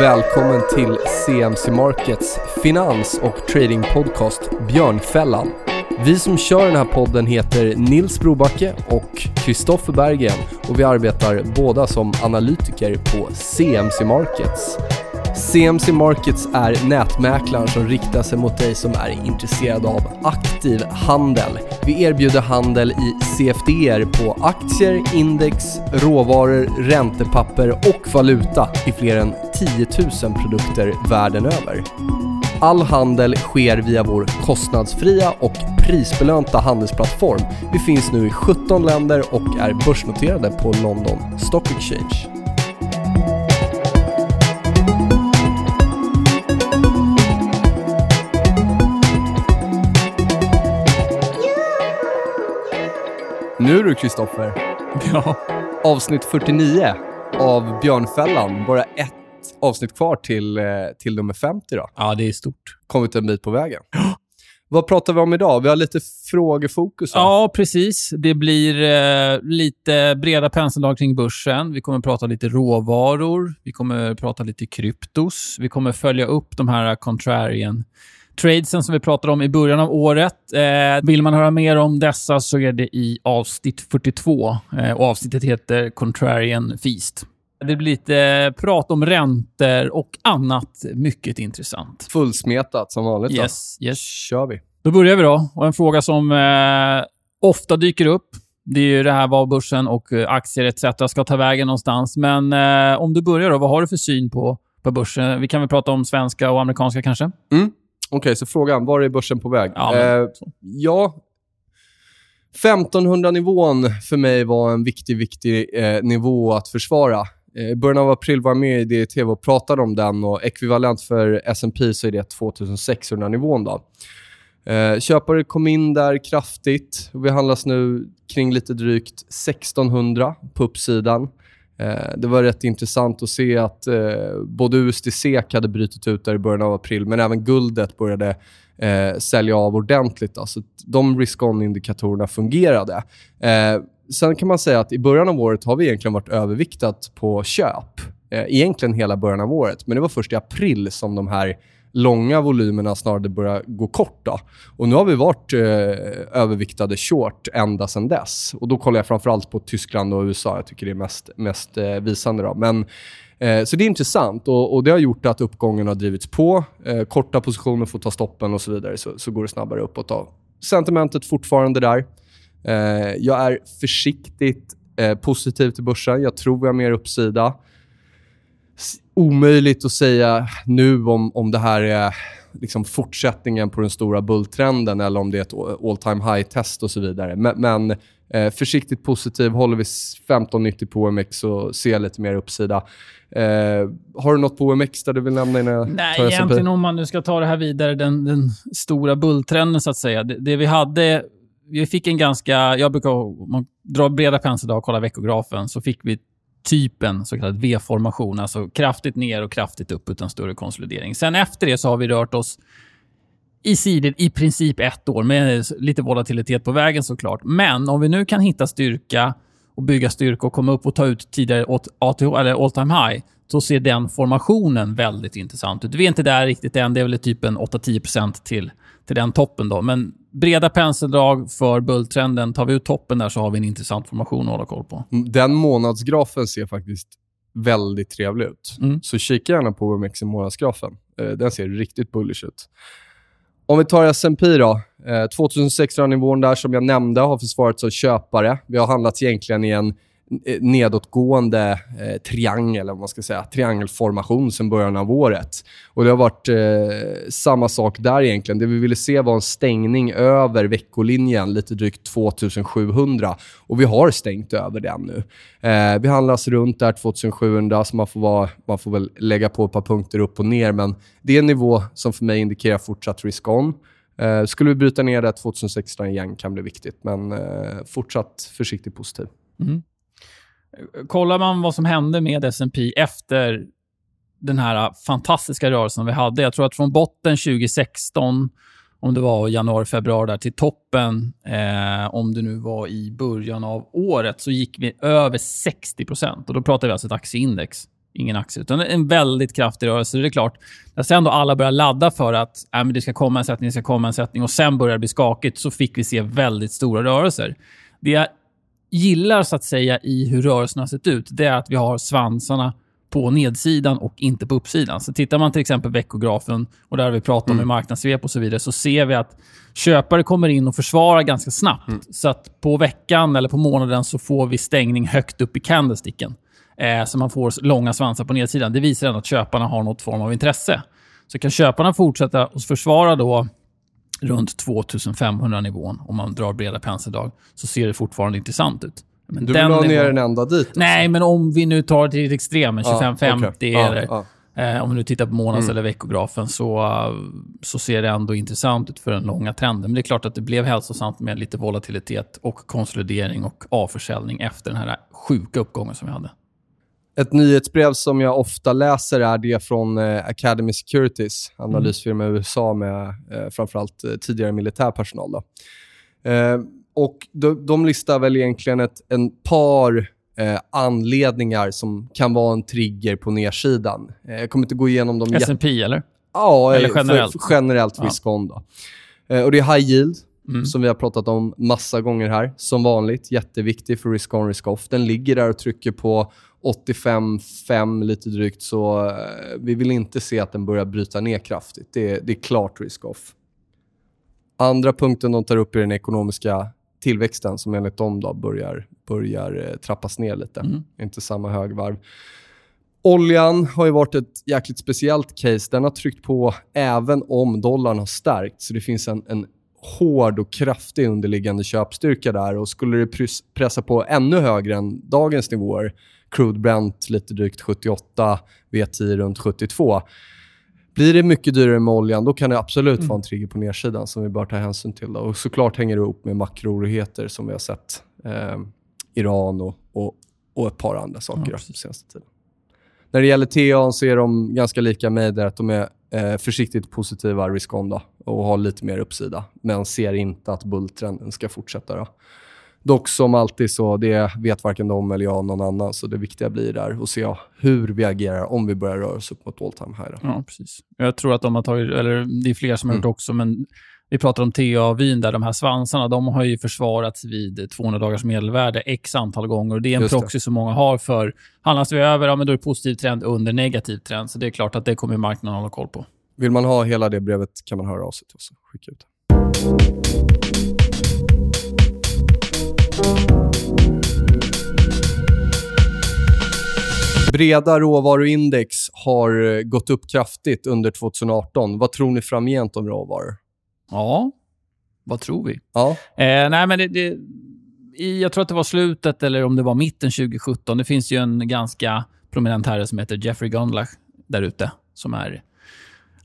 välkommen till CMC Markets finans och tradingpodcast Björnfällan. Vi som kör den här podden heter Nils Brobacke och Kristoffer Berggren och vi arbetar båda som analytiker på CMC Markets. CMC Markets är nätmäklaren som riktar sig mot dig som är intresserad av aktiv handel. Vi erbjuder handel i CFDer på aktier, index, råvaror, räntepapper och valuta i fler än 10 000 produkter världen över. All handel sker via vår kostnadsfria och prisbelönta handelsplattform. Vi finns nu i 17 länder och är börsnoterade på London Stock Exchange. Nu du Kristoffer. Ja. Avsnitt 49 av Björnfällan. Bara ett avsnitt kvar till, eh, till nummer 50 då. ja, det är stort. Kommit en bit på vägen. Vad pratar vi om idag? Vi har lite frågefokus. här. Ja, precis. Det blir eh, lite breda penseldrag kring börsen. Vi kommer prata lite råvaror. Vi kommer prata lite kryptos. Vi kommer följa upp de här contrarian tradesen som vi pratade om i början av året. Eh, vill man höra mer om dessa så är det i avsnitt 42. Eh, och avsnittet heter Contrarian Feast. Det blir lite prat om räntor och annat mycket intressant. Fullsmetat som vanligt. då. Yes, yes. kör vi. Då börjar vi då. Och en fråga som eh, ofta dyker upp, det är ju det här vad börsen och eh, aktier etc. ska ta vägen någonstans. Men eh, om du börjar då, vad har du för syn på, på börsen? Vi kan väl prata om svenska och amerikanska kanske? Okej, så frågan. Var är börsen på väg? Ja, men- eh, ja 1500-nivån för mig var en viktig, viktig eh, nivå att försvara. Eh, I början av april var jag med i DTV och pratade om den och ekvivalent för S&P så är det 2600-nivån. då. Eh, köpare kom in där kraftigt. Vi handlas nu kring lite drygt 1600 på uppsidan. Eh, det var rätt intressant att se att eh, både USD-SEK hade brutit ut där i början av april, men även guldet började eh, sälja av ordentligt. Då. Så de risk-on-indikatorerna fungerade. Eh, Sen kan man säga att i början av året har vi egentligen varit överviktat på köp. Eh, egentligen hela början av året, men det var först i april som de här långa volymerna snarare började gå kort. Då. Och nu har vi varit eh, överviktade short ända sedan dess. Och Då kollar jag framförallt på Tyskland och USA. Jag tycker det är mest, mest eh, visande. Då. Men, eh, så det är intressant och, och det har gjort att uppgången har drivits på. Eh, korta positioner får ta stoppen och så vidare, så, så går det snabbare uppåt. Då. Sentimentet fortfarande där. Eh, jag är försiktigt eh, positiv till börsen. Jag tror vi har mer uppsida omöjligt att säga nu om, om det här är liksom fortsättningen på den stora bulltrenden eller om det är ett all time high-test och så vidare. Men, men eh, försiktigt positiv. Håller vi s- 1590 på OMX så ser jag lite mer uppsida. Eh, har du något på OMX där du vill nämna innan jag Nej, tar egentligen om man nu ska ta det här vidare, den, den stora bulltrenden så att säga. Det, det vi hade, vi fick en ganska, jag brukar, om man drar breda penseldrag och kollar veckografen, så fick vi typ en så kallad V-formation, alltså kraftigt ner och kraftigt upp utan större konsolidering. Sen efter det så har vi rört oss i sidor i princip ett år med lite volatilitet på vägen såklart. Men om vi nu kan hitta styrka och bygga styrka och komma upp och ta ut tidigare ATH, eller all time high, så ser den formationen väldigt intressant ut. Vi är inte där riktigt än. Det är väl typ en 8-10% till, till den toppen. då. Men breda penseldrag för bulltrenden. Tar vi ut toppen där så har vi en intressant formation att hålla koll på. Den månadsgrafen ser faktiskt väldigt trevlig ut. Mm. Så kika gärna på OMX i månadsgrafen. Eh, den ser riktigt bullish ut. Om vi tar S&P då. Eh, 2600-nivån där som jag nämnde har försvarats av köpare. Vi har handlats egentligen i en eh, Eh, nedåtgående eh, triangel, eller vad man ska säga, triangelformation sedan början av året. Och Det har varit eh, samma sak där egentligen. Det vi ville se var en stängning över veckolinjen, lite drygt 2700. Och vi har stängt över den nu. Eh, vi handlas runt där 2700, så man får, vara, man får väl lägga på ett par punkter upp och ner. Men det är en nivå som för mig indikerar fortsatt risk-on. Eh, skulle vi bryta ner det 2016 igen kan bli viktigt, men eh, fortsatt försiktigt positiv. Mm. Kollar man vad som hände med S&P efter den här fantastiska rörelsen vi hade. Jag tror att från botten 2016, om det var januari, februari, där, till toppen, eh, om det nu var i början av året, så gick vi över 60 Och Då pratar vi alltså ett aktieindex ingen aktie. Utan en väldigt kraftig rörelse. Det är klart, när sen då alla börjar ladda för att äh, men det ska komma en sättning, det ska komma en sättning och sen börjar det bli skakigt, så fick vi se väldigt stora rörelser. Det gillar så att säga i hur rörelsen har sett ut, det är att vi har svansarna på nedsidan och inte på uppsidan. Så tittar man till exempel veckografen, och där har vi pratat om mm. marknadssvep och så vidare, så ser vi att köpare kommer in och försvarar ganska snabbt. Mm. Så att på veckan eller på månaden så får vi stängning högt upp i candlesticken. Eh, så man får långa svansar på nedsidan. Det visar ändå att köparna har något form av intresse. Så kan köparna fortsätta att försvara då runt 2500-nivån, om man drar breda penseldrag, så ser det fortfarande intressant ut. Men du vill ha ner den ända dit? Alltså. Nej, men om vi nu tar till extremen, 25-50 ah, okay. eller... Ah, ah. Eh, om vi nu tittar på månads mm. eller veckografen så, så ser det ändå intressant ut för den långa trenden. Men det är klart att det blev hälsosamt med lite volatilitet och konsolidering och avförsäljning efter den här sjuka uppgången som vi hade. Ett nyhetsbrev som jag ofta läser är det från eh, Academy Securities, analysfirma i USA med eh, framförallt eh, tidigare militär personal. Då. Eh, och de, de listar väl egentligen ett en par eh, anledningar som kan vara en trigger på nedsidan. Eh, jag kommer inte gå igenom dem. S&P eller? Ja, eller generellt. För, generellt risk-on. Eh, och det är high yield, mm. som vi har pratat om massa gånger här. Som vanligt, jätteviktig för risk-on, risk-off. Den ligger där och trycker på 85-5 lite drygt, så eh, vi vill inte se att den börjar bryta ner kraftigt. Det, det är klart risk-off. Andra punkten de tar upp är den ekonomiska tillväxten som enligt dem då börjar, börjar eh, trappas ner lite. Mm. Inte samma högvarv. Oljan har ju varit ett jäkligt speciellt case. Den har tryckt på även om dollarn har stärkt. Så det finns en, en hård och kraftig underliggande köpstyrka där. Och Skulle det pressa på ännu högre än dagens nivåer, crude Brent lite drygt 78, V10 runt 72, blir det mycket dyrare med oljan, då kan det absolut mm. vara en trigger på nedsidan som vi bör ta hänsyn till. Då. Och såklart hänger det ihop med makrooroligheter som vi har sett. Eh, Iran och, och, och, ett par andra saker ja, senaste tiden. När det gäller TA så är de ganska lika mig där att de är eh, försiktigt positiva risk-on och har lite mer uppsida, men ser inte att bulltrenden ska fortsätta. Då. Dock som alltid så, det vet varken de eller jag någon annan. Så det viktiga blir där att se hur vi agerar om vi börjar röra oss upp mot all time high. Ja, precis. Jag tror att de har tagit, eller det är fler som har gjort mm. också, men vi pratar om TA-vin där, de här svansarna, de har ju försvarats vid 200 dagars medelvärde x antal gånger. Och det är en Just proxy det. som många har för, handlas vi över, ja men då är det positiv trend under negativ trend. Så det är klart att det kommer marknaden hålla koll på. Vill man ha hela det brevet kan man höra av sig till oss skicka ut det. Breda råvaruindex har eh, gått upp kraftigt under 2018. Vad tror ni framgent om råvaror? Ja, vad tror vi? Ja. Eh, nej, men det, det, jag tror att det var slutet, eller om det var mitten 2017. Det finns ju en ganska prominent herre som heter Jeffrey Gundlach där ute, som är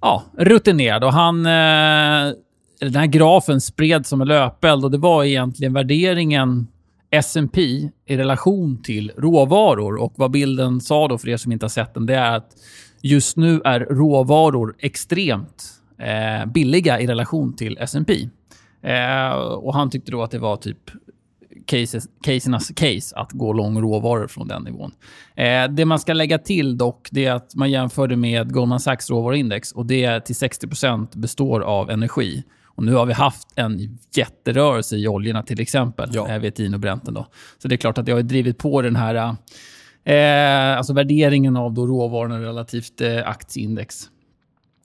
ja, rutinerad. Och han... Eh, den här grafen spreds som en löpeld och det var egentligen värderingen S&P i relation till råvaror. Och Vad bilden sa då, för er som inte har sett den, det är att just nu är råvaror extremt eh, billiga i relation till S&P. Eh, och Han tyckte då att det var typ cases, casernas case att gå lång råvaror från den nivån. Eh, det man ska lägga till dock, det är att man jämförde med Goldman Sachs råvaruindex och det till 60% består av energi. Och nu har vi haft en jätterörelse i oljorna till exempel, ja. eh, Vetin och Brenten. Då. Så det är klart att det har drivit på den här eh, alltså värderingen av då råvarorna relativt eh, aktieindex.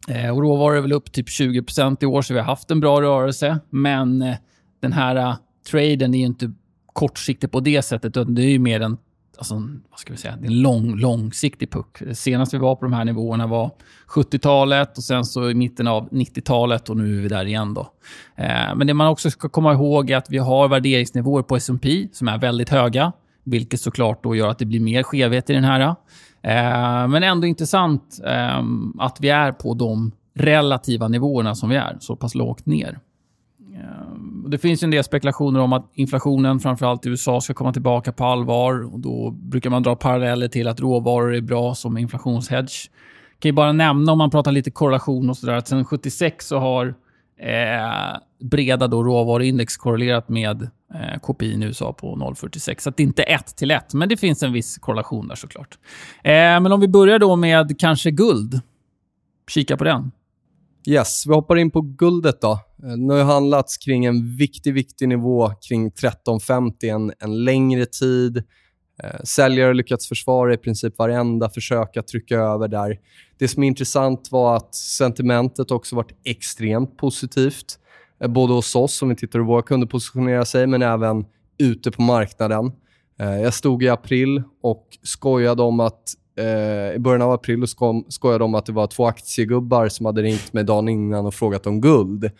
Eh, och råvaror är väl upp typ 20% i år, så vi har haft en bra rörelse. Men eh, den här uh, traden är ju inte kortsiktig på det sättet, utan det är ju mer en alltså, vad ska vi säga, det är en lång, långsiktig puck. Senast vi var på de här nivåerna var 70-talet och sen så i mitten av 90-talet och nu är vi där igen. Då. Eh, men det man också ska komma ihåg är att vi har värderingsnivåer på S&P som är väldigt höga, vilket såklart då gör att det blir mer skevhet i den här. Eh, men ändå intressant eh, att vi är på de relativa nivåerna som vi är, så pass lågt ner. Eh, det finns en del spekulationer om att inflationen, framförallt i USA, ska komma tillbaka på allvar. Och då brukar man dra paralleller till att råvaror är bra som inflationshedge. Jag kan ju bara nämna, om man pratar lite korrelation och sådär, att sedan 76 så har eh, breda då råvaruindex korrelerat med eh, KPI i USA på 0,46. Så det är inte 1 till 1, men det finns en viss korrelation där såklart. Eh, men om vi börjar då med kanske guld. Kika på den. Yes, vi hoppar in på guldet då. Eh, Det har handlats kring en viktig, viktig nivå kring 13,50 en, en längre tid. Eh, säljare har lyckats försvara i princip varenda försök att trycka över där. Det som är intressant var att sentimentet också varit extremt positivt. Eh, både hos oss, om vi tittar hur våra kunder positionerar sig, men även ute på marknaden. Jag stod i april och skojade om att eh, i början av april sko skojade om att det var två aktiegubbar som hade ringt mig dagen innan och frågat om guld.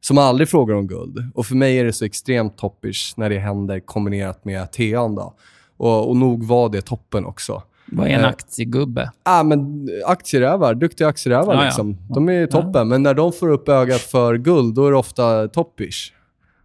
Som aldrig frågar om guld. Och För mig är det så extremt toppers när det händer kombinerat med TA'n. Då. Och, och nog var det toppen också. Vad är en eh, aktiegubbe? Ah, men aktierävar. Duktiga aktierävar. Ah, liksom. ja. De är toppen. Ja. Men när de får upp ögat för guld, då är det ofta toppish.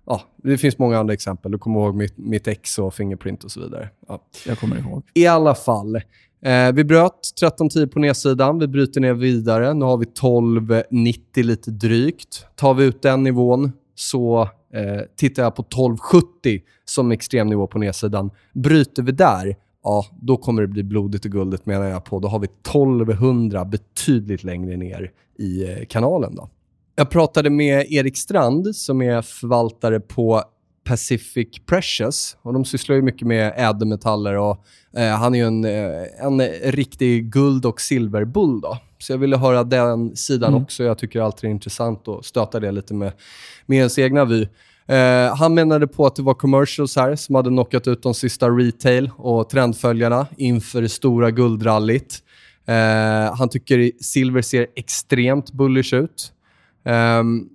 Ja, det finns många andra exempel. Du kommer ihåg mitt, mitt ex och Fingerprint och så vidare. Ja. Jag kommer ihåg. I alla fall. Eh, vi bröt 13.10 på nedsidan. Vi bryter ner vidare. Nu har vi 12.90 lite drygt. Tar vi ut den nivån så eh, tittar jag på 12.70 som extremnivå på nedsidan. Bryter vi där, ja, då kommer det bli blodigt och guldet menar jag på. Då har vi 1200 betydligt längre ner i eh, kanalen. Då. Jag pratade med Erik Strand som är förvaltare på Pacific Precious. Och de sysslar ju mycket med ädelmetaller och eh, han är ju en, eh, en riktig guld och silverbull. Då. Så jag ville höra den sidan mm. också. Jag tycker alltid det är intressant att stöta det lite med, med ens egna vy. Eh, han menade på att det var commercials här som hade knockat ut de sista retail och trendföljarna inför det stora guldrallyt. Eh, han tycker silver ser extremt bullish ut. Um,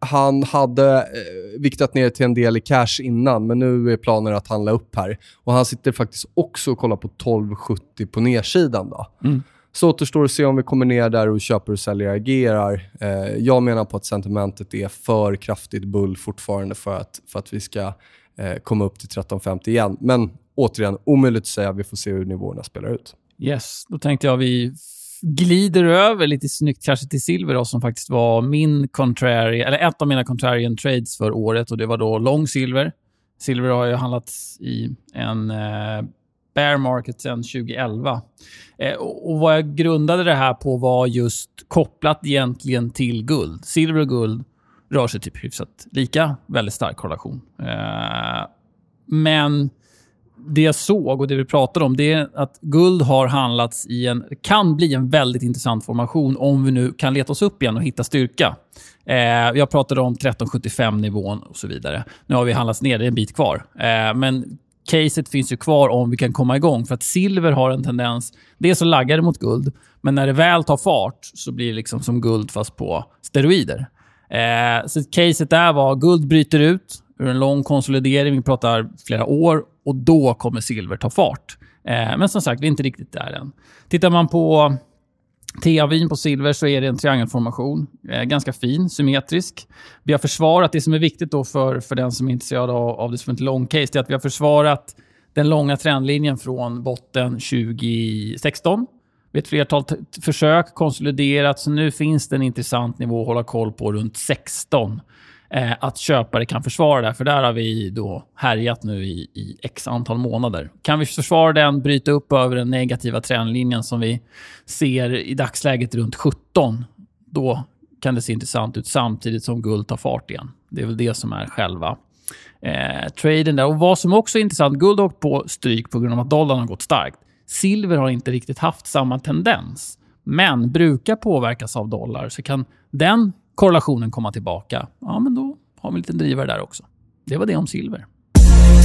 han hade eh, viktat ner till en del i cash innan, men nu är planen att handla upp här. Och Han sitter faktiskt också och kollar på 12,70 på nedsidan. Då. Mm. Så återstår att se om vi kommer ner där och köper och säljer agerar. Eh, jag menar på att sentimentet är för kraftigt bull fortfarande för att, för att vi ska eh, komma upp till 13,50 igen. Men återigen, omöjligt att säga. Vi får se hur nivåerna spelar ut. Yes, då tänkte jag vi glider över lite snyggt kanske till silver då, som faktiskt var min contrarian, eller ett av mina contrarian trades för året och det var då lång silver. Silver har ju handlats i en eh, bear market sedan 2011. Eh, och, och vad jag grundade det här på var just kopplat egentligen till guld. Silver och guld rör sig typ hyfsat lika, väldigt stark korrelation. Eh, men det jag såg och det vi pratade om, det är att guld har handlats i en... kan bli en väldigt intressant formation om vi nu kan leta oss upp igen och hitta styrka. Eh, jag pratade om 1375-nivån och så vidare. Nu har vi handlats ner, det är en bit kvar. Eh, men caset finns ju kvar om vi kan komma igång. För att silver har en tendens... Det är så laggade mot guld, men när det väl tar fart så blir det liksom som guld fast på steroider. Eh, så caset där var guld bryter ut ur en lång konsolidering. Vi pratar flera år och då kommer silver ta fart. Eh, men som sagt, vi är inte riktigt där än. Tittar man på TAVin på silver så är det en triangelformation. Eh, ganska fin, symmetrisk. Vi har försvarat, det som är viktigt då för, för den som är intresserad av, av det som ett long case, det är att vi har försvarat den långa trendlinjen från botten 2016. Vid ett flertal försök konsoliderat, så nu finns det en intressant nivå att hålla koll på runt 16 eh, att köpare kan försvara det. För där har vi då härjat nu i, i x antal månader. Kan vi försvara den, bryta upp över den negativa trendlinjen som vi ser i dagsläget runt 17, då kan det se intressant ut samtidigt som guld tar fart igen. Det är väl det som är själva eh, traden där. Och Vad som också är intressant, guld har åkt på stryk på grund av att dollarn har gått starkt. Silver har inte riktigt haft samma tendens, men brukar påverkas av dollar. Så kan den korrelationen komma tillbaka, ja men då har vi en liten drivare där också. Det var det om silver.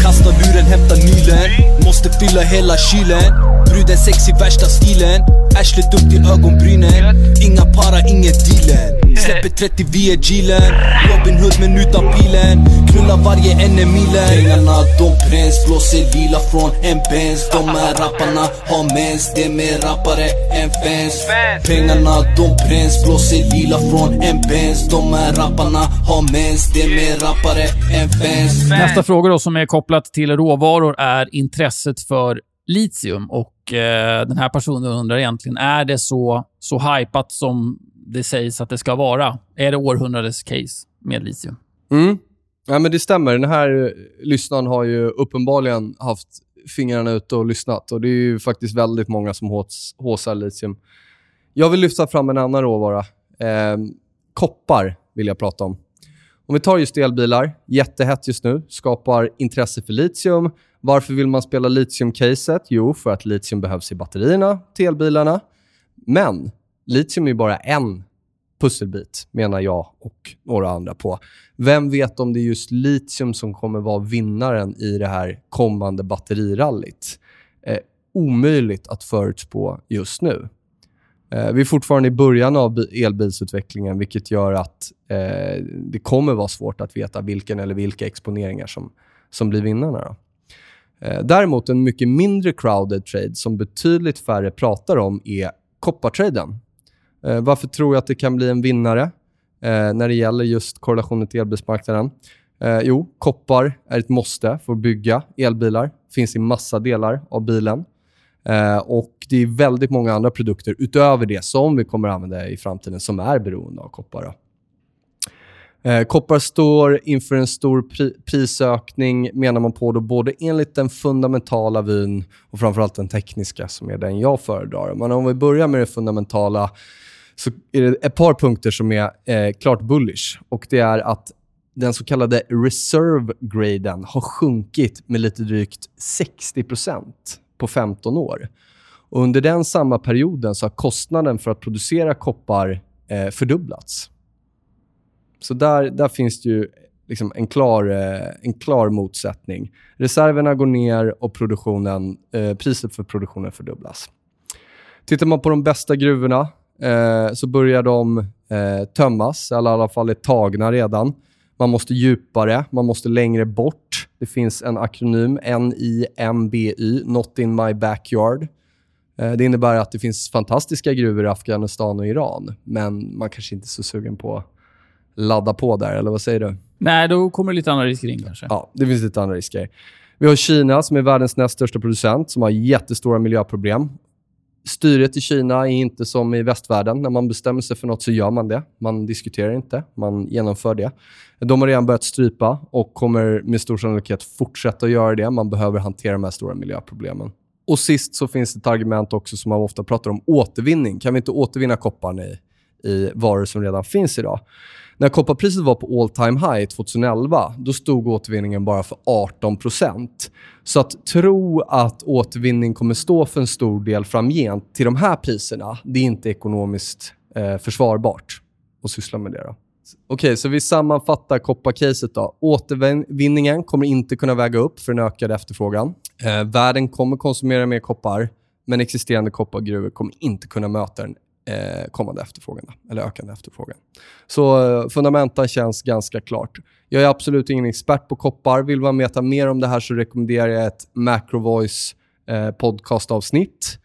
Kasta buren, hämta nylen. Måste fylla hela kylen. Bruden sexy, värsta stilen. Arslet upp till ögonbrynen. Inga para, inget dealen. Släpper 30 via Gilen Robin Hood men utan pilen. Knullar varje en milen. Pengarna de bränns Blåser lila från en Benz. De här rapparna har mens. Det är mer rappare än fans. Pengarna de bränns Blåser lila från en Benz. De här rapparna har mens. Det är mer rappare än fans. Nästa fråga då som är kopplat till råvaror är intresset för litium. Och eh, Den här personen undrar egentligen, är det så, så hypat som det sägs att det ska vara. Är det århundradets case med litium? Mm. Ja, men det stämmer. Den här eh, lyssnaren har ju uppenbarligen haft fingrarna ute och lyssnat. Och Det är ju faktiskt väldigt många som hås, håsar litium. Jag vill lyfta fram en annan råvara. Eh, koppar vill jag prata om. Om vi tar just elbilar, jättehett just nu, skapar intresse för litium. Varför vill man spela litium-caset? Jo, för att litium behövs i batterierna till elbilarna. Men litium är bara en pusselbit, menar jag och några andra på. Vem vet om det är just litium som kommer vara vinnaren i det här kommande batterirallyt? Eh, omöjligt att förutspå just nu. Eh, vi är fortfarande i början av elbilsutvecklingen, vilket gör att eh, det kommer vara svårt att veta vilken eller vilka exponeringar som, som blir vinnarna. Då. Eh, däremot en mycket mindre crowded trade som betydligt färre pratar om är koppartraden. Eh, varför tror jag att det kan bli en vinnare eh, när det gäller just korrelationen till elbilsmarknaden? Eh, jo, koppar är ett måste för att bygga elbilar. finns i massa delar av bilen. Eh, och Det är väldigt många andra produkter utöver det som vi kommer att använda i framtiden som är beroende av koppar. Eh, koppar står inför en stor pri prisökning, menar man på, då, både enligt den fundamentala vyn och framförallt den tekniska, som är den jag föredrar. Men om vi börjar med det fundamentala så är det ett par punkter som är eh, klart bullish. Och Det är att den så kallade reserve-graden har sjunkit med lite drygt 60% på 15 år. Och under den samma perioden så har kostnaden för att producera koppar eh, fördubblats. Så där, där finns det ju liksom en, klar, eh, en klar motsättning. Reserverna går ner och produktionen, eh, priset för produktionen fördubblas. Tittar man på de bästa gruvorna eh, så börjar de eh, tömmas, eller i alla fall är tagna redan. Man måste djupare, man måste längre bort. Det finns en akronym, NIMBY, Not in my backyard. Eh, det innebär att det finns fantastiska gruvor i Afghanistan och Iran, men man kanske inte är så sugen på att ladda på där, eller vad säger du? Nej, då kommer det lite andra risker in kanske. Ja, det finns lite andra risker. Vi har Kina som är världens näst största producent som har jättestora miljöproblem. Styret i Kina är inte som i västvärlden. När man bestämmer sig för något så gör man det. Man diskuterar inte, man genomför det. De har redan börjat strypa och kommer med stor sannolikhet fortsätta göra det. Man behöver hantera de här stora miljöproblemen. Och Sist så finns det ett argument också som man ofta pratar om, återvinning. Kan vi inte återvinna kopparn i, i varor som redan finns idag? När kopparpriset var på all time high 2011, då stod återvinningen bara för 18% Så att tro att återvinning kommer stå för en stor del framgent till de här priserna, det är inte ekonomiskt eh, försvarbart att syssla med det. Då. Okej, okay, så vi sammanfattar kopparcaset. Då. Återvinningen kommer inte kunna väga upp för en ökad efterfrågan. Eh, världen kommer konsumera mer koppar, men existerande koppargruvor kommer inte kunna möta den eh, kommande efterfrågan, eller ökande efterfrågan. Så eh, fundamenta känns ganska klart. Jag är absolut ingen expert på koppar. Vill man veta mer om det här så rekommenderar jag ett Macrovoice eh, podcastavsnitt.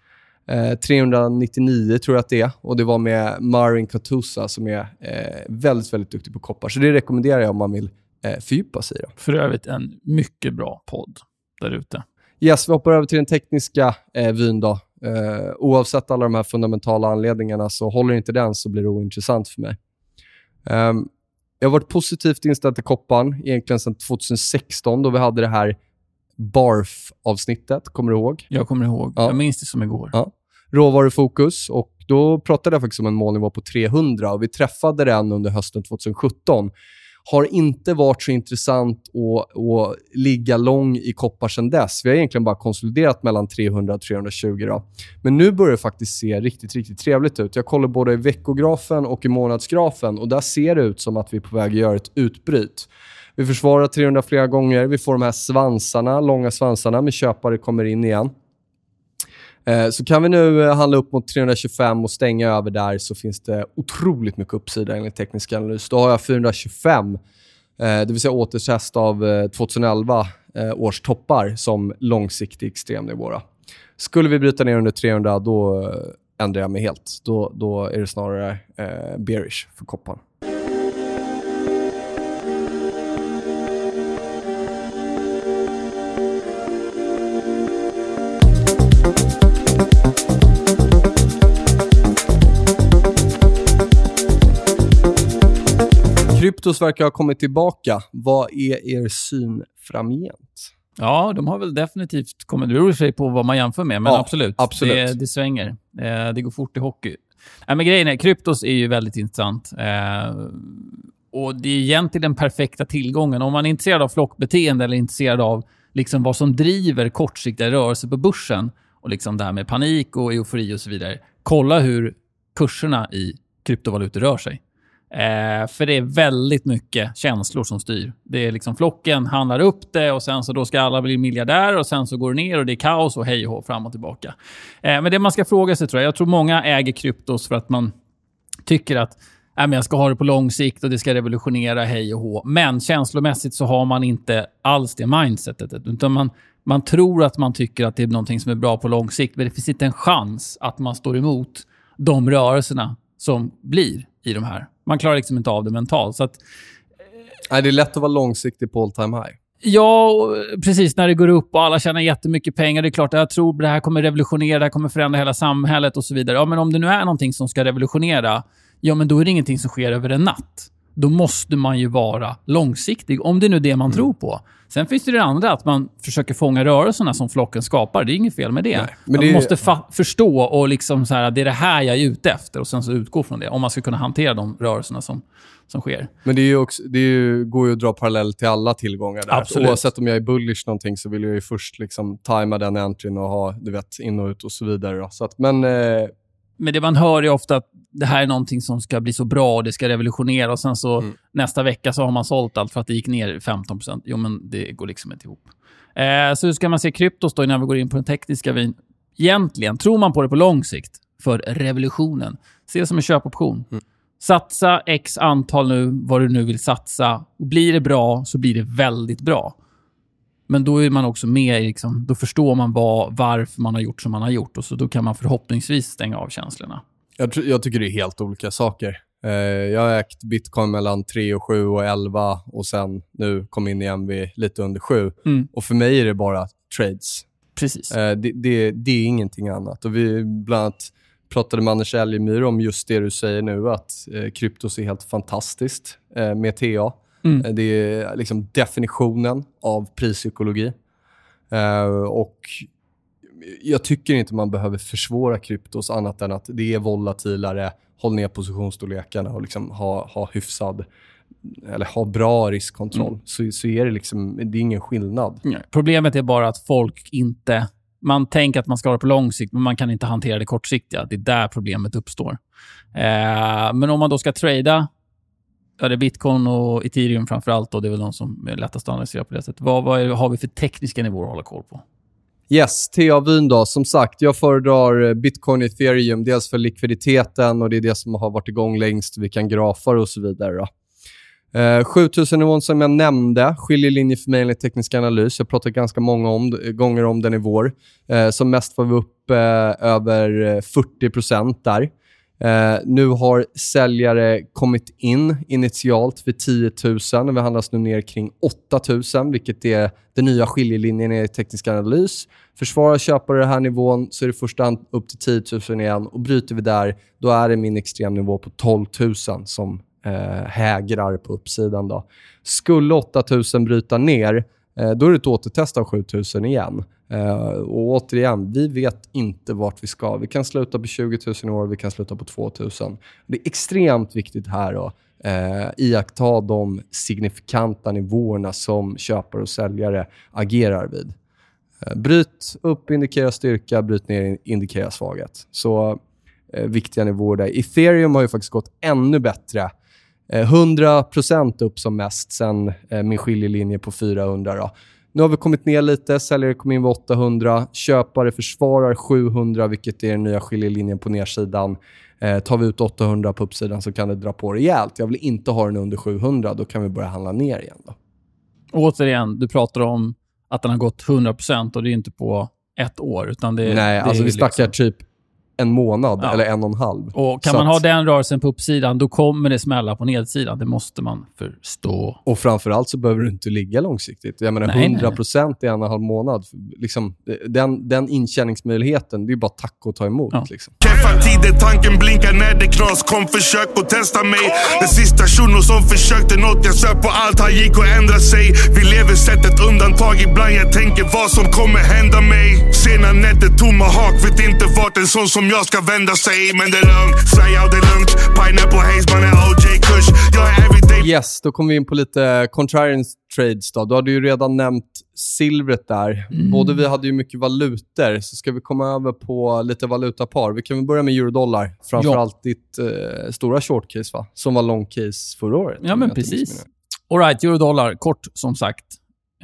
Eh, 399 tror jag att det är. Och Det var med Marin Katusa som är eh, väldigt, väldigt duktig på koppar. Så det rekommenderar jag om man vill eh, fördjupa sig i. För övrigt en mycket bra podd där ute. Yes, vi hoppar över till den tekniska eh, vyn. Då. Eh, oavsett alla de här fundamentala anledningarna, så håller inte den så blir det ointressant för mig. Um, jag har varit positivt inställd till kopparn egentligen sedan 2016 då vi hade det här BARF-avsnittet. Kommer du ihåg? Jag kommer ihåg. Ja. Jag minns det som igår. Ja. Råvarufokus. Och då pratade jag faktiskt om en målnivå på 300 och vi träffade den under hösten 2017 har inte varit så intressant att, att ligga lång i koppar sedan dess. Vi har egentligen bara konsoliderat mellan 300 och 320. Då. Men nu börjar det faktiskt se riktigt, riktigt trevligt ut. Jag kollar både i veckografen och i månadsgrafen och där ser det ut som att vi är på väg att göra ett utbryt. Vi försvarar 300 flera gånger. Vi får de här svansarna, långa svansarna med köpare kommer in igen. Eh, så kan vi nu eh, handla upp mot 325 och stänga över där så finns det otroligt mycket uppsida enligt teknisk analys. Då har jag 425, eh, det vill säga återtest av 2011 års toppar som långsiktig extremnivå. Skulle vi bryta ner under 300, då ändrar jag mig helt. Då, då är det snarare bearish för kopparn. Kryptos verkar ha kommit tillbaka. Vad är er syn framgent? Ja, de har väl definitivt kommit... Det beror sig på vad man jämför med, men Ja, absolut. absolut. Det, det svänger. Eh, det går fort i hockey. Nej, men grejen är, kryptos är ju väldigt intressant. Eh, och det är egentligen den perfekta tillgången. Om man är intresserad av flockbeteende eller intresserad av liksom vad som driver kortsiktiga rörelser på börsen och liksom det här med panik och eufori och så vidare. Kolla hur kurserna i kryptovalutor rör sig. Eh, för det är väldigt mycket känslor som styr. Det är liksom flocken handlar upp det och sen så då ska alla bli miljardärer och sen så går det ner och det är kaos och hej och hå, fram och tillbaka. Eh, men det man ska fråga sig tror jag, jag tror många äger kryptos för att man tycker att äh, men jag ska ha det på lång sikt och det ska revolutionera hej och hå. Men känslomässigt så har man inte alls det mindsetet. Utan man, man tror att man tycker att det är någonting som är bra på lång sikt, men det finns inte en chans att man står emot de rörelserna som blir i de här. Man klarar liksom inte av det mentalt. Så att, Nej, det är lätt att vara långsiktig på all time high. Ja, och precis. När det går upp och alla tjänar jättemycket pengar. Det är klart, jag tror det här kommer revolutionera, det här kommer förändra hela samhället och så vidare. Ja, men om det nu är någonting som ska revolutionera, ja, men då är det ingenting som sker över en natt. Då måste man ju vara långsiktig, om det är nu är det man tror på. Sen finns det det andra, att man försöker fånga rörelserna som flocken skapar. Det är inget fel med det. Nej, men man det måste förstå och liksom så här, det är det här jag är ute efter och sen så utgå från det. Om man ska kunna hantera de rörelserna som, som sker. Men det, också, det ju, går ju att dra parallell till alla tillgångar där. Absolut. Oavsett om jag är bullish någonting så vill jag ju först liksom tajma den entryn och ha du vet, in och ut och så vidare. Då. Så att, men eh, Men det man hör är ofta att det här är någonting som ska bli så bra och det ska revolutionera och sen så Mm. nästa vecka så har man sålt allt för att det gick ner 15%. Jo, men det går liksom inte ihop. Eh, så hur ska man se kryptos då innan vi går in på den tekniska vin? Egentligen, tror man på det på lång sikt för revolutionen, se det som en köpoption. Mm. Satsa x antal nu, vad du nu vill satsa. Blir det bra så blir det väldigt bra. Men då är man också med liksom, då förstår man vad, varför man har gjort som man har gjort och så då kan man förhoppningsvis stänga av känslorna. jag, jag tycker det är helt olika saker. Eh, jag har ägt bitcoin mellan 3 och 7 och 11 och sen nu kom in igen vid lite under 7. Mm. Och för mig är det bara trades. Precis. Eh, det, det, det är ingenting annat. Och vi bland annat pratade med Anders Elgemyr om just det du säger nu, att eh, kryptos är helt fantastiskt eh, med TA. Mm. Eh, Det är liksom definitionen av prispsykologi. Eh, och jag tycker inte man behöver försvåra kryptos annat än att det är volatilare, håll ner positionsstorlekarna och liksom ha, ha hyfsad eller ha bra riskkontroll. Mm. Så, så är det liksom, det är ingen skillnad. Nej. Problemet är bara att folk inte... Man tänker att man ska ha det på lång sikt, men man kan inte hantera det kortsiktiga. Det är där problemet uppstår. Eh, men om man då ska trada, ja, det är bitcoin och ethereum framför allt. Då, det är väl de som är lättast att analysera på det sättet. Vad, vad är, har vi för tekniska nivåer att hålla koll på? Yes, TA-vyn då. Som sagt, jag föredrar eh, bitcoin och ethereum. Dels för likviditeten och det är det som har varit igång längst. Vi kan grafa det och så vidare. Då. Eh, 7000-nivån som jag nämnde, skiljelinje för mig enligt teknisk analys. Jag har pratat ganska många om, gånger om den i vår. Eh, som mest var vi upp eh, över eh, 40 där. Eh, nu har säljare kommit in initialt vid 10 000. Vi handlas nu ner kring 8 000, vilket är den nya skiljelinjen i teknisk analys. Försvarar köpare den här nivån så är det första hand upp till 10 000 igen. Och bryter vi där, då är det min extremnivå på 12 000 som eh, hägrar på uppsidan. Då. Skulle 8 000 bryta ner, eh, då är det ett återtest av 7 000 igen. Eh, och återigen, vi vet inte vart vi ska. Vi kan sluta på 20 000 i år, vi kan sluta på 2 000. Det är extremt viktigt här att eh, iaktta de signifikanta nivåerna som köpare och säljare agerar vid. Eh, bryt upp, indikerar styrka. Bryt ner, indikerar svaghet. Så eh, viktiga nivåer där. Ethereum har ju faktiskt gått ännu bättre. Eh, 100% upp som mest sen eh, min skiljelinje på 400. Då. Nu har vi kommit ner lite. Säljare kom in vid 800. Köpare försvarar 700, vilket är den nya skiljelinjen på nedsidan. Eh, tar vi ut 800 på uppsidan så kan det dra på rejält. Jag vill inte ha den under 700. Då kan vi börja handla ner igen. Då. Återigen, du pratar om att den har gått 100% och det är inte på ett år. Utan det, Nej, det alltså vi snackar liksom- typ en månad Ja. eller en och en halv. Och kan Så man att- ha den rörelsen på uppsidan, då kommer det smälla på nedsidan. Det måste man förstå. Och framförallt så behöver du inte ligga långsiktigt. Jag menar Nej, 100% i en och en halv månad. Liksom, den, den intjäningsmöjligheten, det är bara tack och ta emot. Ja. Liksom. Kevin träffar tiden, tanken blinkar när det knas. Kom försök och testa mig. Den sista shunon som försökte nåt, jag söp på allt, han gick och ändrade sig. Vi lever sett ett undantag, ibland jag tänker vad som kommer hända mig. Sena nätter, tomma hak, vet inte vart en sån som jag ska vända sig. Men det är lugnt, säg ja det är lugnt. Pineapple haze, man är OJ Kush. Jag är everyday Yes, då kommer vi in på lite contrarian trades. Då. Du hade ju redan nämnt silvret där. Mm. Både vi hade ju mycket valutor, så ska vi komma över på lite valutapar. Vi kan väl börja med eurodollar. Framförallt ditt eh, stora short case, va? Som var long case förra året. Ja, men precis. missminner All right, eurodollar. Kort, som sagt.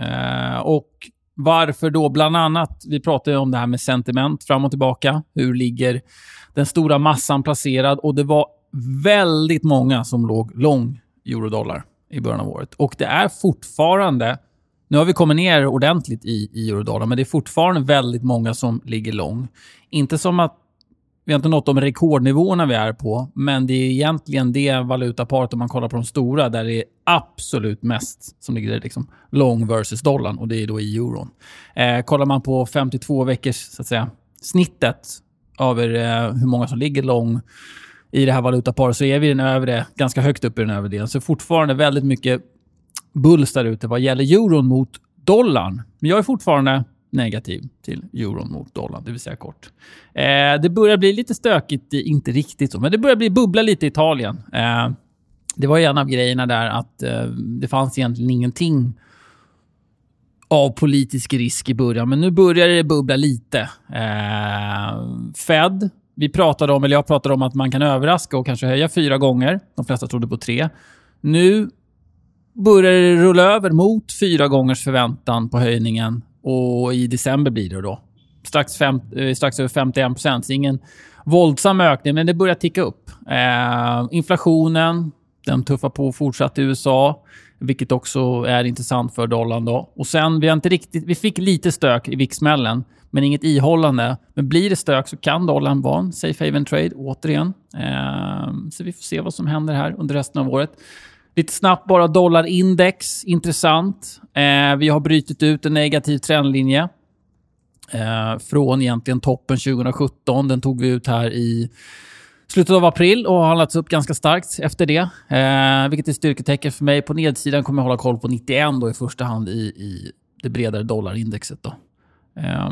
Eh, och varför då? Bland annat, vi pratade ju om det här med sentiment fram och tillbaka. Hur ligger den stora massan placerad? Och det var väldigt många som låg lång eurodollar i början av året. Och det är fortfarande... Nu har vi kommit ner ordentligt i, i eurodollar, men det är fortfarande väldigt många som ligger lång. Inte som att vi har inte nått de rekordnivåerna vi är på, men det är egentligen det valutaparet, om man kollar på de stora, där det är absolut mest som ligger liksom lång versus dollarn och det är då i euron. Eh, kollar man på 52 veckors så att säga, snittet över eh, hur många som ligger lång i det här valutaparet så är vi i den övre, ganska högt upp i den övre delen. Så fortfarande väldigt mycket bulls där ute vad gäller euron mot dollarn. Men jag är fortfarande negativ till euron mot dollarn, det vill säga kort. Eh, det börjar bli lite stökigt, eh, inte riktigt så, men det börjar bli bubbla lite i Italien. Eh, det var ju en av grejerna där att eh, det fanns egentligen ingenting av politisk risk i början, men nu börjar det bubbla lite. Eh, Fed, vi pratade om, eller jag pratade om att man kan överraska och kanske höja fyra gånger. De flesta trodde på tre. Nu börjar det rulla över mot fyra gångers förväntan på höjningen och i december blir det då. Strax, fem, eh, strax över 51 procent. Ingen våldsam ökning, men det börjar ticka upp. Eh, inflationen, den tuffar på fortsatt i USA, vilket också är intressant för dollarn. Då. Och sen, vi, har inte riktigt, vi fick lite stök i VIX-smällen, men inget ihållande. Men blir det stök så kan dollarn vara en safe haven trade återigen. Eh, så vi får se vad som händer här under resten av året. Lite snabbt bara dollarindex, intressant. Eh, vi har brutit ut en negativ trendlinje eh, från egentligen toppen 2017. Den tog vi ut här i slutet av april och har handlats upp ganska starkt efter det. Eh, vilket är styrketecken för mig. På nedsidan kommer jag hålla koll på 91 då i första hand i, i det bredare dollarindexet. Då. Eh,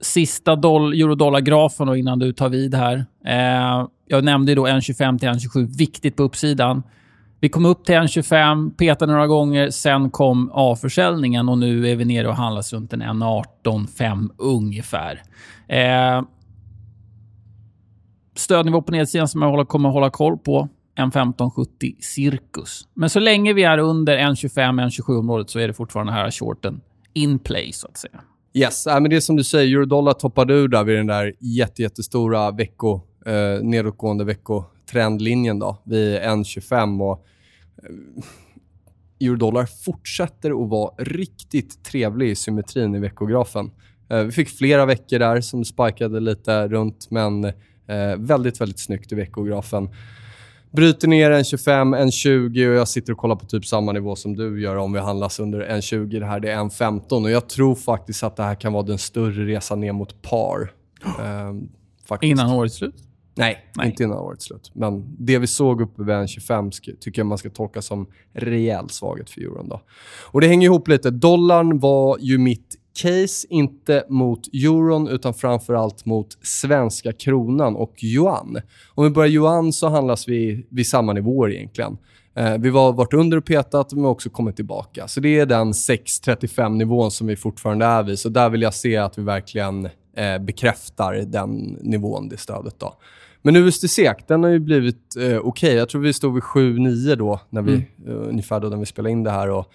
sista euro-dollar-grafen innan du tar vid här. Eh, jag nämnde ju då 1,25 till 1,27. Viktigt på uppsidan. Vi kom upp till 1,25, petade några gånger, sen kom avförsäljningen och nu är vi nere och handlas runt en 1,18,5 ungefär. Eh, stödnivå på nedsidan som jag kommer hålla koll på. 1.1570 cirkus. Men så länge vi är under 1.25-1.27 området så är det fortfarande här shorten in play, så att säga. Yes, äh, men det är som du säger, eurodollar toppade ur där vid den där jätte, jättestora vecko, eh, nedåtgående veckotrendlinjen då, vid 1,25 och eh, eurodollar fortsätter att vara riktigt trevlig i symmetrin i veckografen. Eh, vi fick flera veckor där som spikade lite runt, men eh, väldigt, väldigt snyggt i veckografen. Bryter ner en 25, en 20 och jag sitter och kollar på typ samma nivå som du gör om vi handlas under en 20. Det här det är en 15 och jag tror faktiskt att det här kan vara den större resan ner mot par. Faktiskt. Innan årets slut. Nej, Nej. inte innan årets slut. Men det vi såg uppe vid en 25 sk- tycker jag man ska tolka som rejäl svaghet för euron. Då. Och det hänger ihop lite. Dollarn var ju mitt case, inte mot euron utan framförallt mot svenska kronan och yuan. Om vi börjar yuan så handlas vi vid samma nivåer egentligen. Eh, vi har varit under och petat, men också kommit tillbaka. Så det är den 6,35-nivån som vi fortfarande är vid. Så där vill jag se att vi verkligen eh, bekräftar den nivån, det stödet. Då. Men USD SEK, den har ju blivit eh, okej. Jag tror vi stod vid 7-9 då, när vi, eh, ungefär då när vi spelade in det här. Och,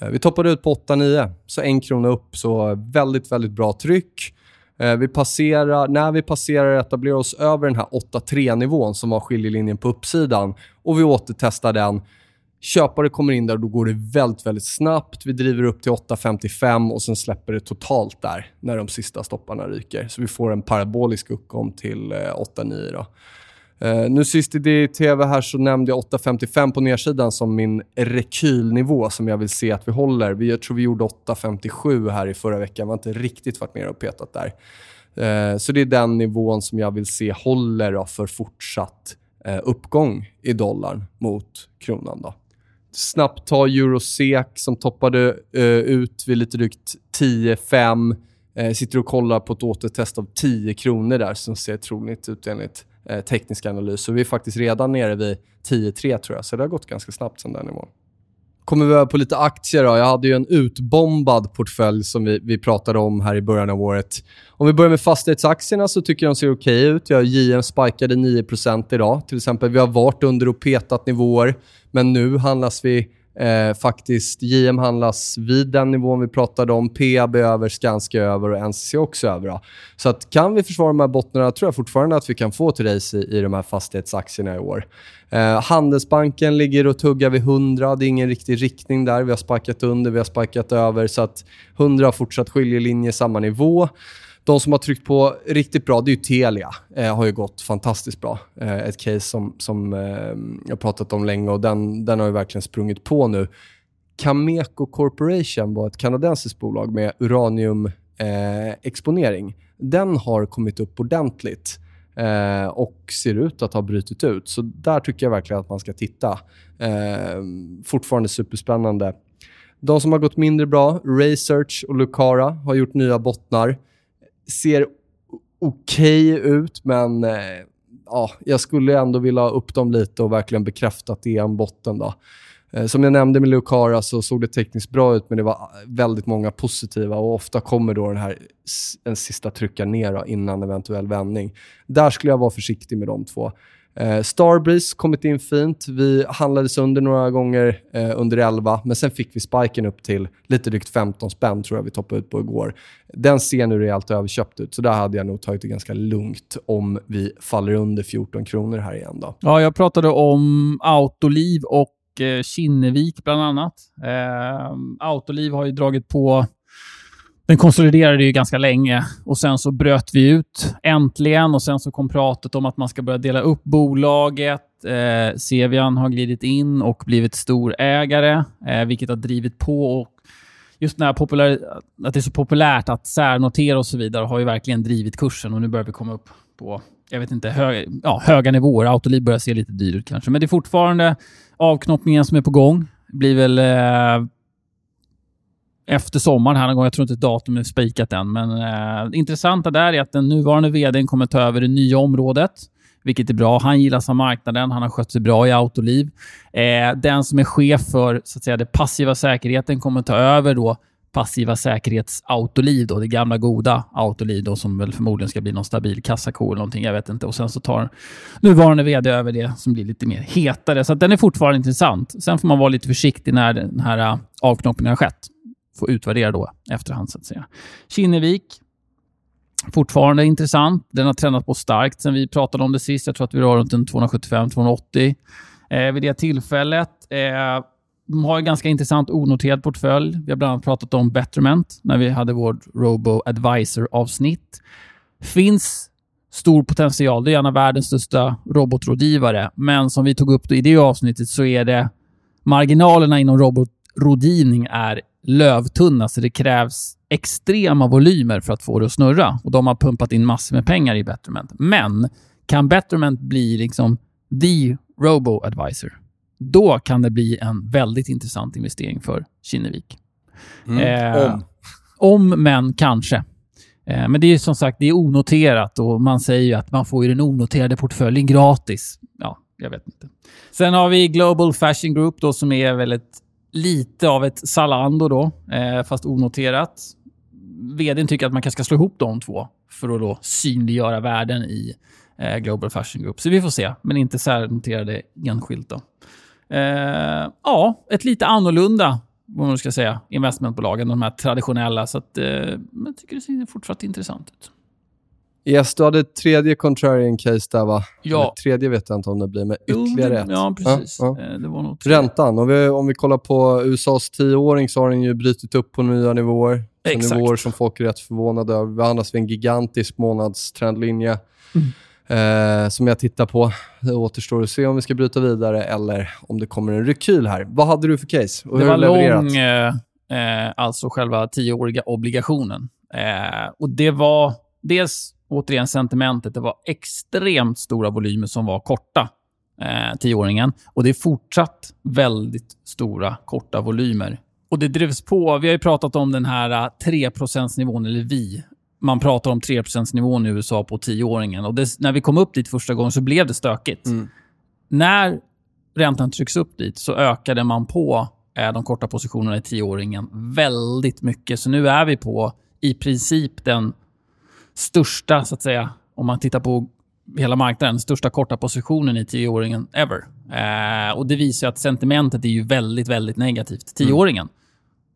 Eh, vi toppade ut på 8-9, så en krona upp. Så väldigt, väldigt bra tryck. Eh, vi passerar, när vi passerar etablerar oss över den här 8-3-nivån som var skiljelinjen på uppsidan och vi återtestar den. Köpare kommer in där och då går det väldigt, väldigt snabbt. Vi driver upp till 8,55 och sen släpper det totalt där när de sista stopparna ryker. Så vi får en parabolisk uppgång till eh, 8,9 Uh, nu sist i DTV tv här så nämnde jag 8,55 på nedsidan som min rekylnivå som jag vill se att vi håller. Vi, jag tror vi gjorde 8,57 här i förra veckan. Vi har inte riktigt varit nere och petat där. Uh, så det är den nivån som jag vill se håller då för fortsatt uh, uppgång i dollarn mot kronan. Då. Snabbt ta Eurosek som toppade ut vid lite drygt 10,5. Sitter och kollar på ett återtest av 10 kronor där som ser troligt ut enligt eh, teknisk analys. Så vi är faktiskt redan nere vid 10,3 tror jag, så det har gått ganska snabbt sen den nivån kommer vi över på lite aktier. Då. Jag hade ju en utbombad portfölj som vi, vi pratade om här i början av året. Om vi börjar med fastighetsaktierna så tycker jag de ser okej okay ut. Jag JM spikade 9% idag till exempel. Vi har varit under och petat nivåer, men nu handlas vi Eh, faktiskt, JM handlas vid den nivån vi pratade om. PAB över, Skanska över och NCC också över. Då. Så att kan vi försvara de här bottnarna tror jag fortfarande att vi kan få till race i, i de här fastighetsaktierna i år. Eh, Handelsbanken ligger och tuggar vid 100. Det är ingen riktig riktning där. Vi har sparkat under, vi har sparkat över. Så att 100 har fortsatt skiljelinje, samma nivå. De som har tryckt på riktigt bra, det är ju Telia. Eh, har ju gått fantastiskt bra. Eh, ett case som, som eh, jag pratat om länge och den, den har ju verkligen sprungit på nu. Cameco Corporation var ett kanadensiskt bolag med uraniumexponering. Eh, den har kommit upp ordentligt eh, och ser ut att ha brutit ut. Så där tycker jag verkligen att man ska titta. Eh, fortfarande superspännande. De som har gått mindre bra, Research och Lucara, har gjort nya bottnar ser okej okay ut, men eh, ja, jag skulle ändå vilja ha upp dem lite och verkligen bekräfta att det är en botten. Då. Eh, som jag nämnde med Lucara så såg det tekniskt bra ut, men det var eh, väldigt många positiva och ofta kommer då den här en sista trycka ner då, innan eventuell vändning. Där skulle jag vara försiktig med de två. Eh, Starbreeze kommit in fint. Vi handlades under några gånger eh, under 11, men sen fick vi spiken upp till lite drygt 15 spänn tror jag vi toppade ut på igår. Den ser nu rejält överköpt ut, så där hade jag nog tagit det ganska lugnt om vi faller under 14 kronor här igen. Då. Ja, jag pratade om Autoliv och eh, Kinnevik bland annat. Eh, Autoliv har ju dragit på den konsoliderade ju ganska länge och sen så bröt vi ut äntligen och sen så kom pratet om att man ska börja dela upp bolaget. Eh, Cevian har glidit in och blivit storägare, eh, vilket har drivit på. Och just när populär, att det är så populärt att särnotera och så vidare har ju verkligen drivit kursen och nu börjar vi komma upp på jag vet inte, hög, ja, höga nivåer. Autoliv börjar se lite dyrt kanske, men det är fortfarande avknoppningen som är på gång. Det blir väl eh, efter sommaren här någon gång. Jag tror inte datumet är spikat än. Men eh, det intressanta där är att den nuvarande vdn kommer ta över det nya området. Vilket är bra. Han gillas av alltså marknaden. Han har skött sig bra i Autoliv. Eh, den som är chef för så att säga, det passiva säkerheten kommer ta över då passiva säkerhets Autoliv. Det gamla goda Autoliv då, som väl förmodligen ska bli någon stabil kassako eller någonting. Jag vet inte. Och Sen så tar nuvarande vd över det som blir lite mer hetare. Så den är fortfarande intressant. Sen får man vara lite försiktig när den här eh, avknoppningen har skett få utvärdera då efterhand så att säga. Kinnevik, fortfarande intressant. Den har tränat på starkt sen vi pratade om det sist. Jag tror att vi rör runt 275-280 eh, vid det tillfället. Eh, de har en ganska intressant onoterad portfölj. Vi har bland annat pratat om Betterment när vi hade vårt Robo Advisor-avsnitt. Finns stor potential. Det är en av världens största robotrådgivare. Men som vi tog upp i det avsnittet så är det marginalerna inom robotrådgivning är lövtunna, så det krävs extrema volymer för att få det att snurra. Och De har pumpat in massor med pengar i Betterment. Men kan Betterment bli liksom the robo-advisor, då kan det bli en väldigt intressant investering för Kinnevik. Mm. Eh, om. Om, men kanske. Eh, men det är som sagt det är onoterat och man säger ju att man får ju den onoterade portföljen gratis. Ja, jag vet inte. Sen har vi Global Fashion Group då, som är väl ett lite av ett Zalando då, eh, fast onoterat. Vdn tycker att man kanske ska slå ihop de två för att då synliggöra värden i eh, Global Fashion Group. Så vi får se, men inte särnoterade enskilt. Då. Eh, ja, ett lite annorlunda vad man ska säga, investmentbolag än de här traditionella. Så att, eh, jag tycker det ser fortsatt intressant ut. Yes, du hade ett tredje contrarian case där va? Ja. Eller tredje vet jag inte om det blir, men ytterligare ett. Ja, precis. Ja, ja. Eh, det var nog Räntan, om vi, om vi kollar på USAs tioåring så har den ju brutit upp på nya nivåer. Exakt. Nivåer som folk är rätt förvånade över. Vi handlas vid en gigantisk månadstrendlinje. Mm. Eh, som jag tittar på. Det återstår att se om vi ska bryta vidare eller om det kommer en rekyl här. Vad hade du för case? Och det var lång, eh, eh, alltså själva tioåriga obligationen. Eh, och Det var dels återigen sentimentet. Det var extremt stora volymer som var korta eh, tioåringen. Och det är fortsatt väldigt stora korta volymer. Och det drevs på. Vi har ju pratat om den här 3 nivån eller vi. Man pratar om 3 nivån i USA på tioåringen. Och det, när vi kom upp dit första gången så blev det stökigt. Mm. När räntan trycks upp dit så ökade man på eh, de korta positionerna i tioåringen väldigt mycket. Så nu är vi på i princip den största, så att säga, om man tittar på hela marknaden, största korta positionen i tioåringen ever. Eh, och Det visar att sentimentet är ju väldigt, väldigt negativt. Tioåringen.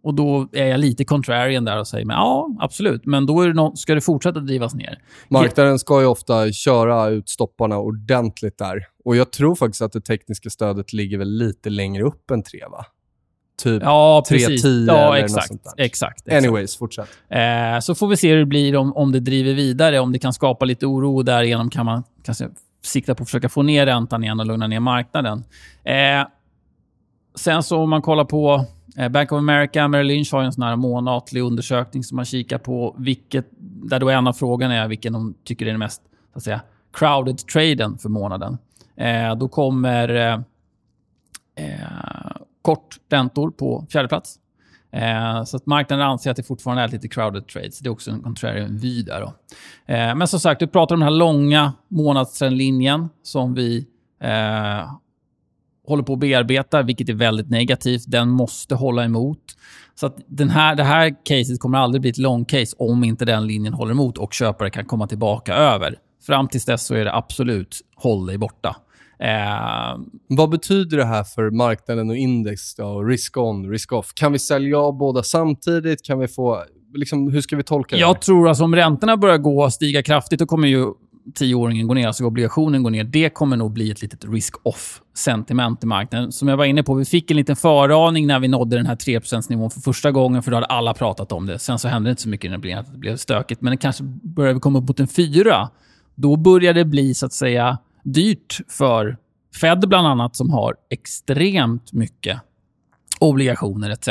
Och Då är jag lite contrarian där och säger men ja, absolut. Men då det no ska det fortsätta drivas ner. Marknaden ska ju ofta köra ut stopparna ordentligt där. Och Jag tror faktiskt att det tekniska stödet ligger väl lite längre upp än 3, va? Typ Ja, 3, precis. 10 ja, eller exakt, något sånt där. exakt, exakt. Anyways, fortsätt. Eh, så får vi se hur det blir om, om det driver vidare, om det kan skapa lite oro och därigenom kan man kanske sikta på att försöka få ner räntan igen och lugna ner marknaden. Eh, sen så om man kollar på eh, Bank of America, Merrill Lynch har en sån här månatlig undersökning som man kikar på, vilket, där då en av frågorna är vilken de tycker är den mest så att säga, crowded traden för månaden. Eh, då kommer eh, eh, korträntor på fjärde plats. Eh, så att marknaden anser att det fortfarande är lite crowded trades. Det är också en contrarian vy där. Då. Eh, men som sagt, vi pratar om den här långa månadstrendlinjen som vi eh, håller på att bearbeta, vilket är väldigt negativt. Den måste hålla emot. Så att den här, det här caset kommer aldrig bli ett long case om inte den linjen håller emot och köpare kan komma tillbaka över. Fram till dess så är det absolut håll dig borta. Eh, Vad betyder det här för marknaden och index? Då? Risk on, risk off. Kan vi sälja av båda samtidigt? Kan vi få... Liksom, hur ska vi tolka det? här? Jag tror att om räntorna börjar gå stiga kraftigt, då kommer ju tioåringen gå ner, alltså obligationen gå ner. Det kommer nog bli ett litet risk-off-sentiment i marknaden. Som jag var inne på, vi fick en liten föraning när vi nådde den här 3%-nivån för första gången, för då hade alla pratat om det. Sen så hände det inte så mycket när det blev, det blev stökigt, men det kanske börjar vi komma upp mot en 4. Då börjar det bli, så att säga, dyrt för Fed bland annat, som har extremt mycket obligationer etc.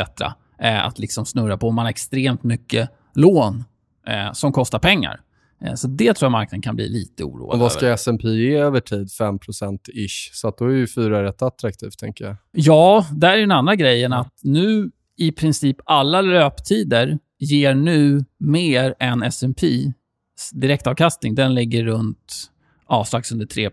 Eh, att liksom snurra på. Man har extremt mycket lån eh, som kostar pengar. Eh, så det tror jag marknaden kan bli lite oroad Och vad ska över. S&P ge över tid? 5%-ish. Så att då är ju 4 rätt attraktivt, tänker jag. Ja, där är den andra grejen att nu i princip alla löptider ger nu mer än S&P direktavkastning. Den ligger runt ja, strax under 3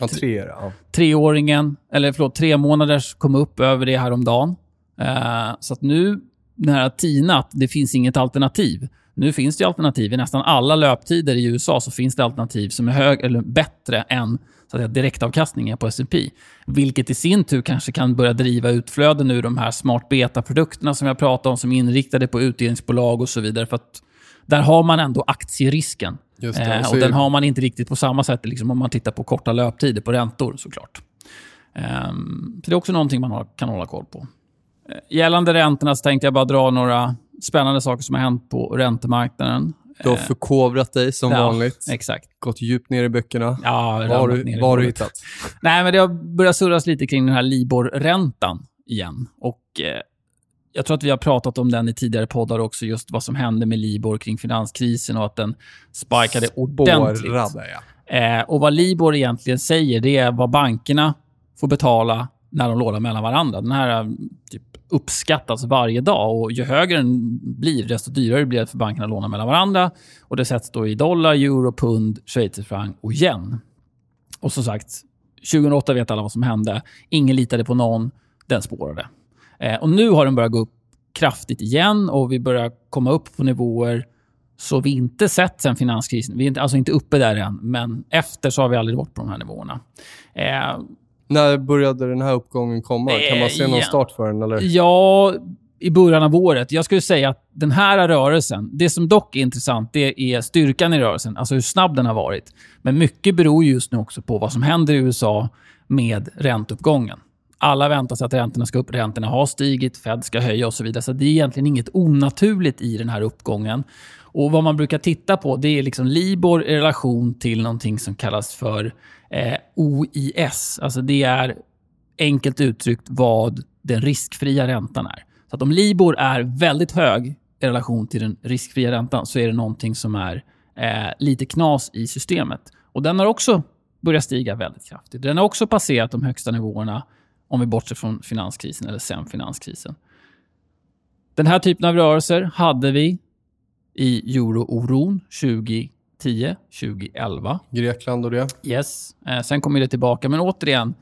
Ja, 3 ja. treåringen, eller förlåt, tre månaders kom upp över det häromdagen. Eh, så att nu, den här TINA, att det finns inget alternativ. Nu finns det alternativ. I nästan alla löptider i USA så finns det alternativ som är hög, eller bättre än så att säga, direktavkastningen på S&P. Vilket i sin tur kanske kan börja driva utflöden ur de här smart beta-produkterna som jag pratade om, som är inriktade på utdelningsbolag och så vidare. För att där har man ändå aktierisken. Eh, Och den har man inte riktigt på samma sätt liksom, om man tittar på korta löptider på räntor såklart. Ehm, så det är också någonting man har, kan hålla koll på. Eh, Gällande räntorna så tänkte jag bara dra några spännande saker som har hänt på räntemarknaden. Du har förkovrat dig som Ja, vanligt. Exakt. Gått djupt ner i böckerna. Ja, Vad har du, i vad har du golvet. hittat? Nej, men det har börjat surras lite kring den här Libor-räntan igen. Och eh, jag tror att vi har pratat om den i tidigare poddar också, just vad som hände med Libor kring finanskrisen och att den ordentligt. Spårade, ja. Eh, och vad Libor egentligen säger, det är vad bankerna får betala när de lånar mellan varandra. Den här eh, typ, uppskattas varje dag och ju högre den blir, desto dyrare blir det för bankerna att låna mellan varandra. Och Det sätts då i dollar, euro, pund, schweizerfranc och yen. Och som sagt, 2008 vet alla vad som hände. Ingen litade på någon. Den spårade. Eh, och nu har den börjat gå upp kraftigt igen och vi börjar komma upp på nivåer så vi inte sett sen finanskrisen. Vi är inte, alltså inte uppe där än, men efter så har vi aldrig varit på de här nivåerna. Eh, När började den här uppgången komma? Kan man se någon Eh, ja. start för den? Eller? Ja, i början av året. Jag skulle säga att den här rörelsen, det som dock är intressant, det är styrkan i rörelsen, alltså hur snabb den har varit. Men mycket beror just nu också på vad som händer i USA med ränteuppgången. Alla väntar sig att räntorna ska upp, räntorna har stigit, Fed ska höja och så vidare. Så det är egentligen inget onaturligt i den här uppgången. Och Vad man brukar titta på det är liksom Libor i relation till någonting som kallas för eh, OIS. Alltså det är enkelt uttryckt vad den riskfria räntan är. Så att om Libor är väldigt hög i relation till den riskfria räntan så är det någonting som är eh, lite knas i systemet. Och den har också börjat stiga väldigt kraftigt. Den har också passerat de högsta nivåerna om vi bortser från finanskrisen eller sen finanskrisen. Den här typen av rörelser hade vi i eurooron 2010, 2011. Grekland och det. Yes. Eh, sen kommer det tillbaka. Men återigen,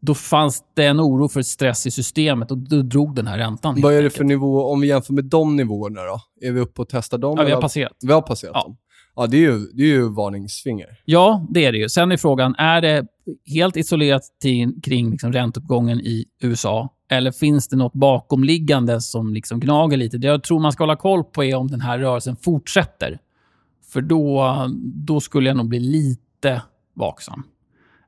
då fanns det en oro för stress i systemet och då drog den här räntan. Vad är det för nivå, om vi jämför med de nivåerna då? Är vi uppe och testar dem? Ja, vi har passerat. Vi har passerat Ja. dem. Ja, det är ju, det är ju varningsfinger. Ja, det är det ju. Sen är frågan, är det helt isolerat till, kring liksom ränteuppgången i USA? Eller finns det något bakomliggande som liksom gnager lite? Det jag tror man ska hålla koll på är om den här rörelsen fortsätter. För då, då skulle jag nog bli lite vaksam.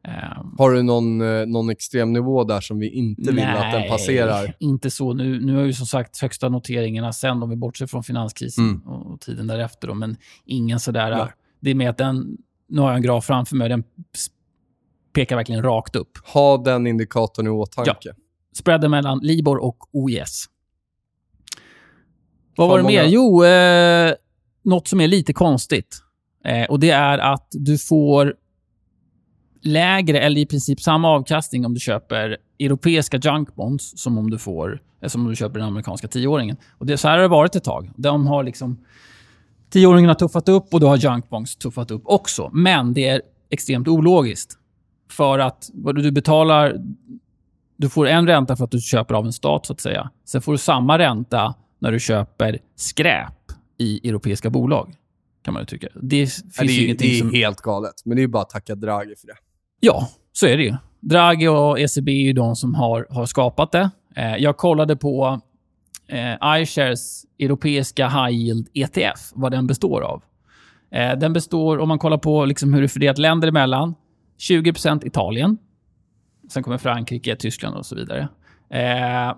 Eh, Har du någon, eh, någon extrem nivå där som vi inte vill att den passerar? inte så. Nu, nu har vi som sagt högsta noteringarna sen om vi bortser från finanskrisen Mm. och, tiden därefter. Då, men ingen sådär... Nej. Det är med att den... Nu har jag en graf framför mig. Den pekar verkligen rakt upp. Ha den indikatorn i åtanke. Spreaden mellan Libor och OIS. Vad var det mer? Jo, eh, något som är lite konstigt. Eh, och Det är att du får lägre, eller i princip samma avkastning om du köper europeiska junk bonds som om du, får, eh, som om du köper den amerikanska tioåringen. Och det, så här har det varit ett tag. De har liksom... Tioåringen har tuffat upp och då har junk bonds tuffat upp också. Men det är extremt ologiskt. För att du betalar... Du får en ränta för att du köper av en stat, så att säga. Sen får du samma ränta när du köper skräp i europeiska bolag. Kan man ju tycka. Det finns Ja, det ju är, ingenting det är som... helt galet, men det är bara att tacka Draghi för det. Ja, så är det ju. Draghi och ECB är ju de som har, har skapat det. Eh, jag kollade på eh, iShares europeiska High Yield ETF, vad den består av. Eh, den består, om man kollar på liksom hur det är fördelat länder emellan, 20% Italien. Sen kommer Frankrike, Tyskland och så vidare. Eh,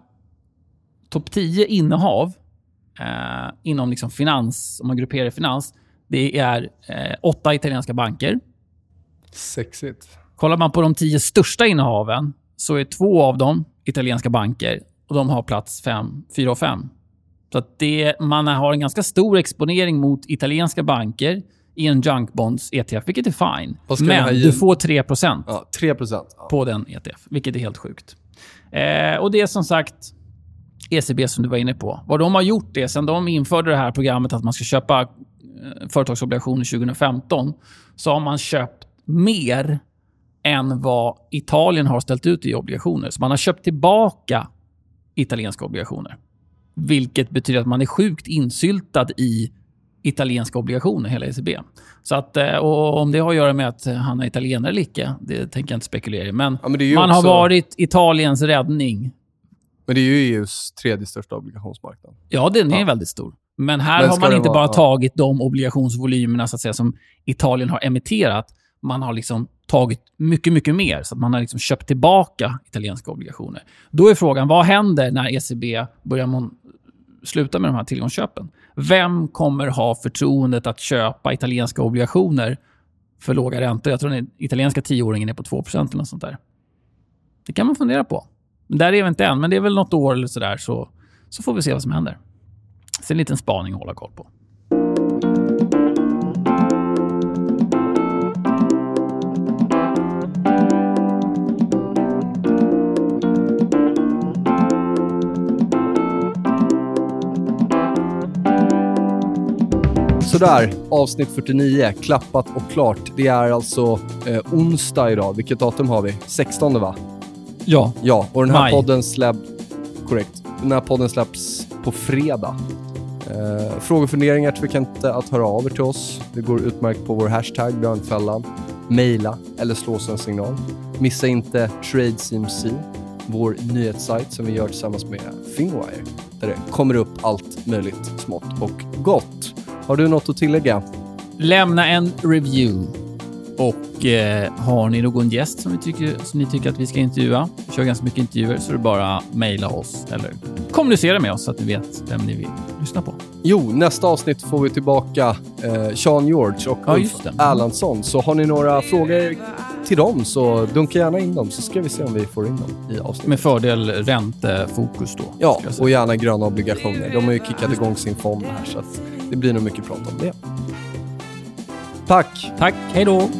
Topp 10 innehav eh, inom liksom finans, om man grupperar finans, det är eh, åtta italienska banker. Sexigt. Kollar man på de tio största innehaven så är två av dem italienska banker och de har plats 4 och 5. Så att det, man har en ganska stor exponering mot italienska banker i en junk bonds ETF, vilket är fine. Men du får 3 Ja, 3 procent. Ja. på den ETF, vilket är helt sjukt. Eh, och det är som sagt ECB som du var inne på. Vad de har gjort det sen de införde det här programmet att man ska köpa eh, företagsobligationer 2015, så har man köpt mer än vad Italien har ställt ut i obligationer. Så man har köpt tillbaka italienska obligationer. Vilket betyder att man är sjukt insyltad i italienska obligationer, hela ECB. Så att, eh, och om det har att göra med att han är italienare eller icke, det tänker jag inte spekulera i. Men, Ja, men man också- har varit Italiens räddning. Men det är ju EUs tredje största obligationsmarknad. Ja, den är Ja. väldigt stor. Men här Men har man inte vara- bara tagit de obligationsvolymerna så att säga, som Italien har emitterat. Man har liksom tagit mycket, mycket mer. Så att man har liksom köpt tillbaka italienska obligationer. Då är frågan, vad händer när ECB börjar sluta med de här tillgångsköpen? Vem kommer ha förtroendet att köpa italienska obligationer för låga räntor? Jag tror den italienska tioåringen är på 2% eller något sånt där. Det kan man fundera på. Men där är vi inte än, men det är väl något år eller sådär, så, så får vi se vad som händer. Så en liten spaning att hålla koll på. Sådär, avsnitt 49, klappat och klart. Det är alltså eh, onsdag idag. Vilket datum har vi? 16 va? Ja. Ja, och den här Maj. podden släpp... Korrekt. Den här podden släpps på fredag. Eh, frågor och funderingar tveka inte att höra av er till oss. Det går utmärkt på vår hashtag Björnfällan. Maila eller slå oss en signal. Missa inte TradeCMC, vår nyhetssajt som vi gör tillsammans med Finwire. Där det kommer upp allt möjligt smått och gott. Har du något att tillägga? Lämna en review. Och eh, har ni någon gäst som, tycker, som ni tycker att vi ska intervjua, vi kör ganska mycket intervjuer, så är det bara mejla oss eller kommunicera med oss så att vi vet vem ni vill lyssna på. Jo, nästa avsnitt får vi tillbaka eh, Sean George och Ja, Ulf. Erlandsson. Så har ni några frågor till dem så dunka gärna in dem så ska vi se om vi får in dem i avsnittet. Med fördel räntefokus då. Ja, och gärna gröna obligationer. De har ju kickat igång sin fond här så att det blir nog mycket prat om det. Tack! Tack, hej då!